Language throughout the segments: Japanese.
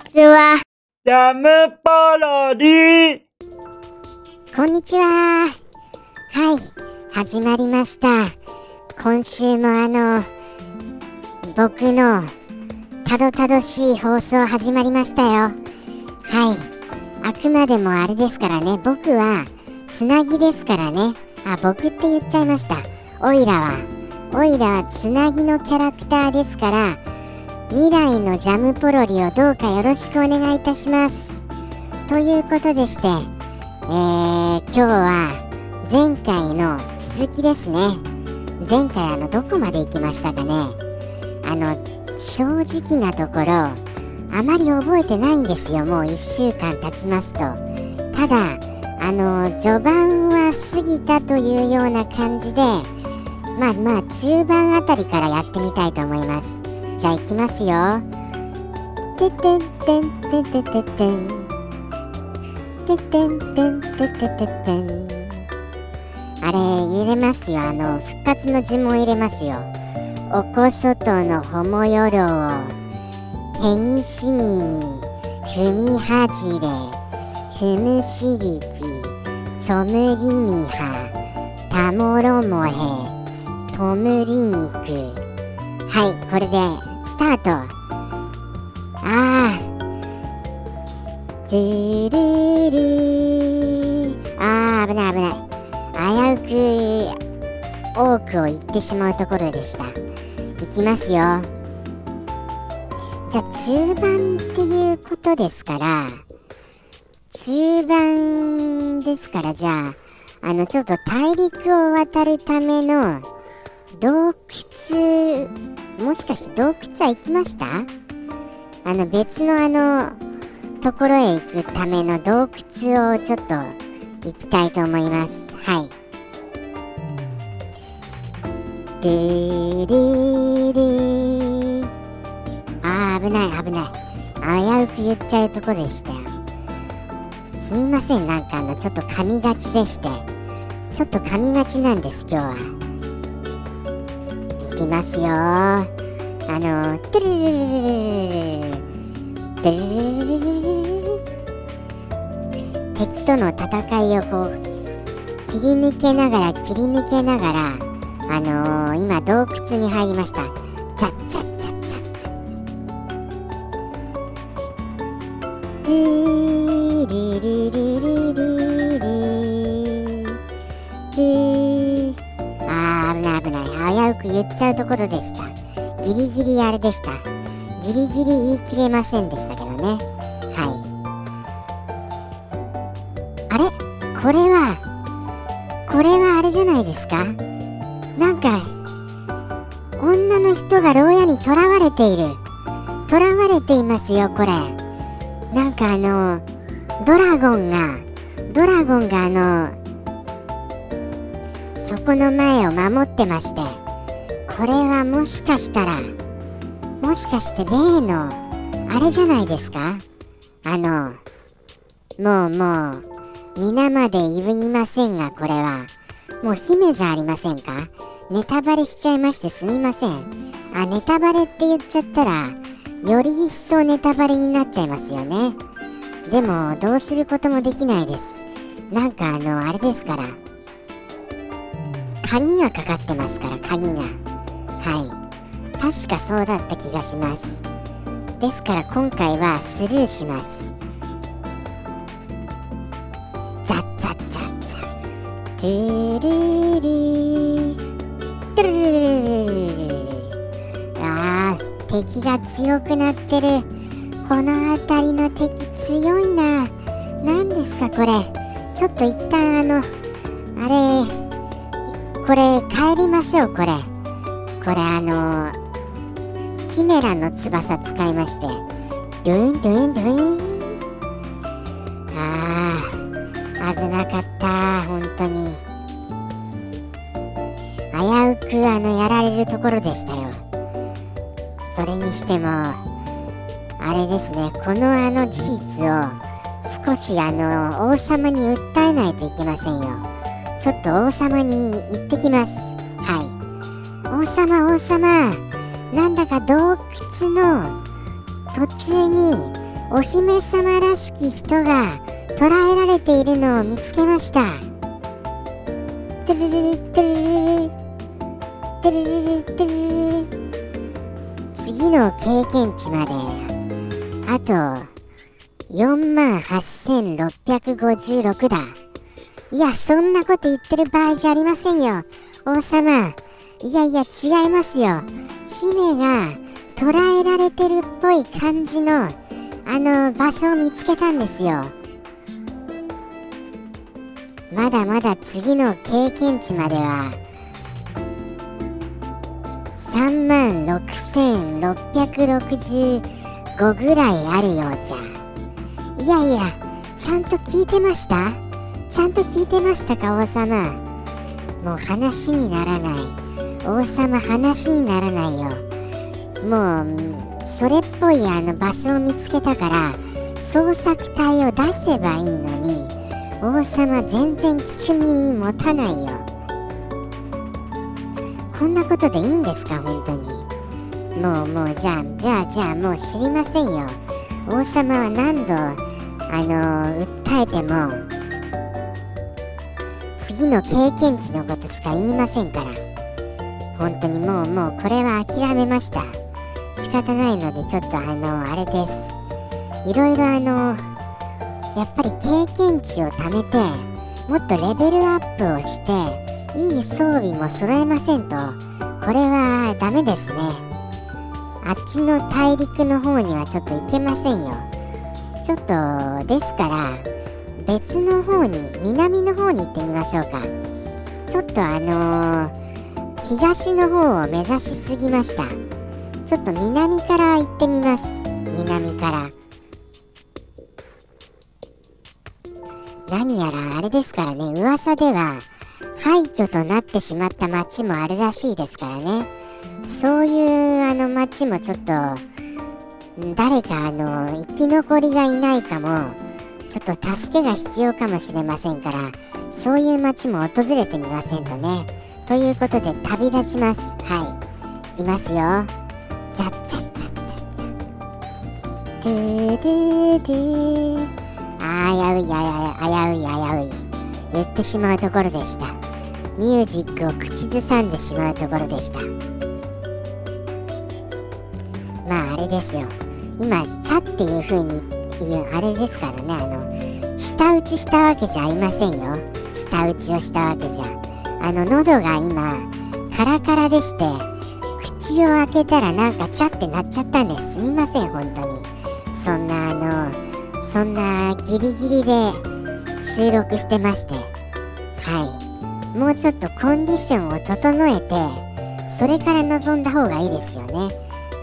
ちは。ジャムパロディこんにちは。はい、始まりました。今週もあの、僕のたどたどしい放送始まりましたよ。はい、あくまでもあれですからね、僕はつなぎですからね。あ、僕って言っちゃいました。オイラは。オイラはつなぎのキャラクターですから、未来のジャムポロリをどうかよろしくお願いいたします。ということでして、えー、今日は前回の続きですね。前回あのどこまで行きましたかね。あの正直なところあまり覚えてないんですよ。もう1週間経ちますと。ただあの序盤は過ぎたというような感じで、まあまあ中盤あたりからやってみたいと思います。じゃあ行きますよ。ててんてんてんてててん。ててんてんててててん。あれ入れますよ。あの復活の呪文入れますよ。おこそとのほもよろをへにしぎに踏みはじれふむしりきちょむりみはたもろもへとむりにくはいこれでタート。あードゥルルあー危ない危ない。危うく多くを言ってしまうところでした。いきますよ。じゃあ中盤っていうことですから。中盤ですからじゃああのちょっと大陸を渡るための洞窟もしかして洞窟は行きました？あの別のあのところへ行くための洞窟をちょっと行きたいと思います。はい。ルールールー。あー危ない危ない。危うく言っちゃうところでしたよ。すみません。なんかあのちょっと噛みがちでして。ちょっと噛みがちなんです今日は。きますよ。あのトゥルルルルルルルトゥルルルルルル敵との戦いをこう切り抜けながら切り抜けながらあのー、今洞窟に入りましたザッザッザッザッザットゥルルルルルく言っちゃうところでした。ギリギリあれでした。ギリギリ言い切れませんでしたけどね。はい。あれ？これはこれはあれじゃないですか？なんか女の人が牢屋に囚われている。囚われていますよこれ。なんかあのドラゴンがドラゴンがあのそこの前を守ってまして。これはもしかしたらもしかして例のあれじゃないですか？あのもうもう皆まで言いませんがこれは。もう姫じゃありませんか？ネタバレしちゃいましてすみません。あネタバレって言っちゃったらより一層ネタバレになっちゃいますよね。でもどうすることもできないです。なんかあのあれですから。鍵がかかってますから鍵が。はい。確かそうだった気がします。ですから今回はスルーします。ザッザッザッザッ。トゥルルトゥルルルルルあ敵が強くなってるこの辺りの敵強いな何ですかこれちょっと一旦あのあれこれ帰りましょうこれこれあのキメラの翼使いましてドゥンドゥンドゥン。あー危なかった本当に。危うくあのやられるところでしたよ。それにしてもあれですねこのあの事実を少しあの王様に訴えないといけませんよ。ちょっと王様に行ってきます。様王様なんだか洞窟の途中にお姫様らしき人が捕らえられているのを見つけました。トゥルルルトゥルルルトゥルルルトゥルルル次の経験値まであと4万8656だいやそんなこと言ってる場合じゃありませんよ王様いやいや違いますよ。姫が捕らえられてるっぽい感じのあの場所を見つけたんですよ。まだまだ次の経験値までは。3万6665ぐらいあるようじゃ。いやいやちゃんと聞いてました？ちゃんと聞いてましたか王様？もう話にならない。王様話にならないよ。もうそれっぽいあの場所を見つけたから捜索隊を出せばいいのに王様全然聞く耳持たないよ。こんなことでいいんですか？本当に。もうもうじゃあじゃあじゃあもう知りませんよ。王様は何度あの訴えても次の経験値のことしか言いませんから。本当にもうもうこれは諦めました。仕方ないのでちょっとあのあれです。いろいろあのやっぱり経験値を貯めてもっとレベルアップをしていい装備も揃えませんと。これはダメですね。あっちの大陸の方にはちょっと行けませんよ。ちょっとですから別の方に南の方に行ってみましょうか。ちょっとあのー、東の方を目指しすぎました。ちょっと南から行ってみます。南から。何やらあれですからね。噂では廃墟となってしまった町もあるらしいですからね。そういうあの町もちょっと誰かあの生き残りがいないかもちょっと助けが必要かもしれませんからそういう町も訪れてみませんとね。ということで旅立ちます。はい。行きますよ。ザッザッザッザッザッ。トゥートゥートゥあやういあやういあやうい言ってしまうところでした。ミュージックを口ずさんでしまうところでした。まああれですよ。今「茶」っていう風に言うあれですからね。あの舌打ちしたわけじゃありませんよ。舌打ちをしたわけじゃ。あの喉が今カラカラでして口を開けたらなんか「茶」ってなっちゃったんです。すみません本当に。そんなあのそんなギリギリで収録してまして。はい。もうちょっとコンディションを整えてそれから臨んだ方がいいですよね。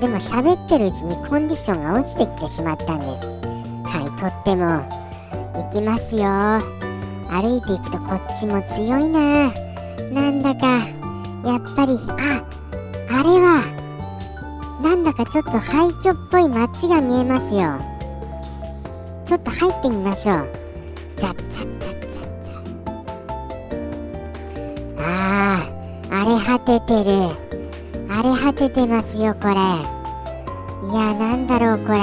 でも喋ってるうちにコンディションが落ちてきてしまったんです。はいとっても。行きますよ。歩いていくとこっちも強いな。なんだかやっぱりああれはなんだかちょっと廃墟っぽい街が見えますよ。ちょっと入ってみましょう。ザッザッ荒れ果ててる。荒れ果ててますよこれ。いやなんだろうこれ。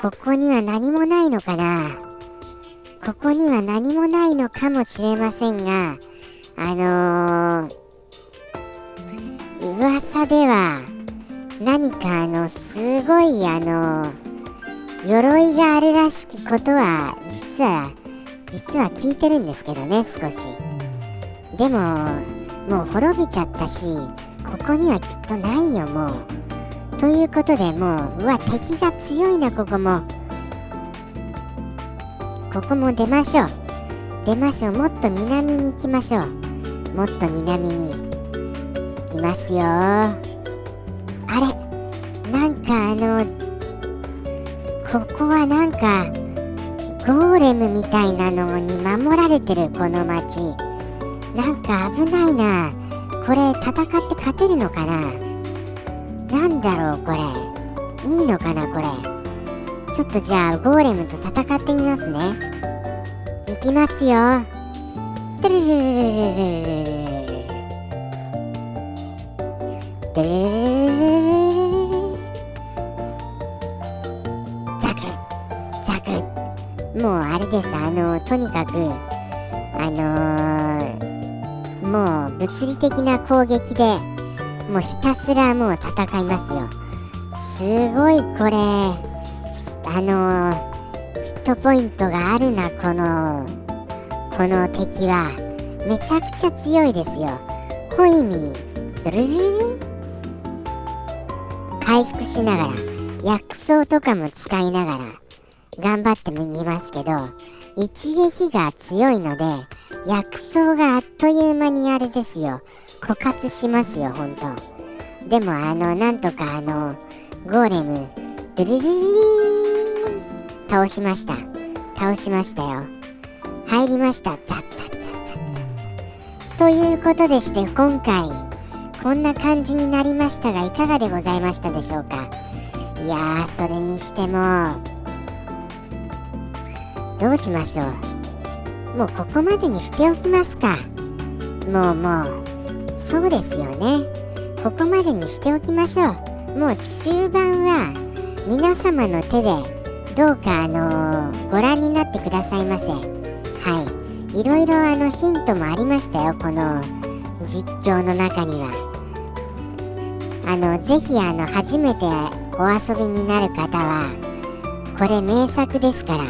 ここには何もないのかな。ここには何もないのかもしれませんがあのー、噂では何かあのすごいあの鎧があるらしきことは実は実は聞いてるんですけどね少し。でももう滅びちゃったしここにはきっとないよもう。ということでもううわ敵が強いなここも。ここも出ましょう。出ましょう。もっと南に行きましょう。もっと南に行きますよ。あれ？なんかあのここはなんかゴーレムみたいなのに守られてるこの町なんか危ないな。これ戦って勝てるのかな？なんだろうこれ。いいのかなこれ？ちょっとじゃあゴーレムと戦ってみますね。いきますよ。テレレザクザク。もうあれです。あのとにかくあのー、もう物理的な攻撃でもうひたすらもう戦いますよ。すごいこれあのー、ヒットポイントがあるなこのこの敵はめちゃくちゃ強いですよ。ホイミドルルル回復しながら薬草とかも使いながら頑張ってみますけど一撃が強いので薬草があっという間にあれですよ。枯渇しますよ本当。でもあのなんとかあのゴーレムドゥルルルルン倒しました。倒しましたよ。入りました。ザッザッザッザッということでして今回こんな感じになりましたがいかがでございましたでしょうかいやーそれにしてもどうしましょうもうここまでにしておきますかもうもうそうですよねここまでにしておきましょうもう終盤は皆様の手でどうかあのーご覧になってくださいませはい。いろいろあのヒントもありましたよこの実況の中には。あのぜひあの初めてお遊びになる方はこれ名作ですから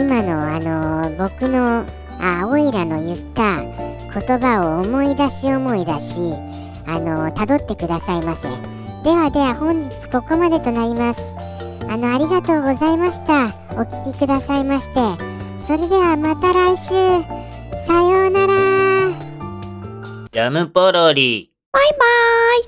今のあの僕のあオイラの言った言葉を思い出し思い出しあの辿ってくださいませ。ではでは本日ここまでとなります。あのありがとうございました。お聞きくださいまして。それではまた来週。さようなら。ジャムポロリ。バイバーイ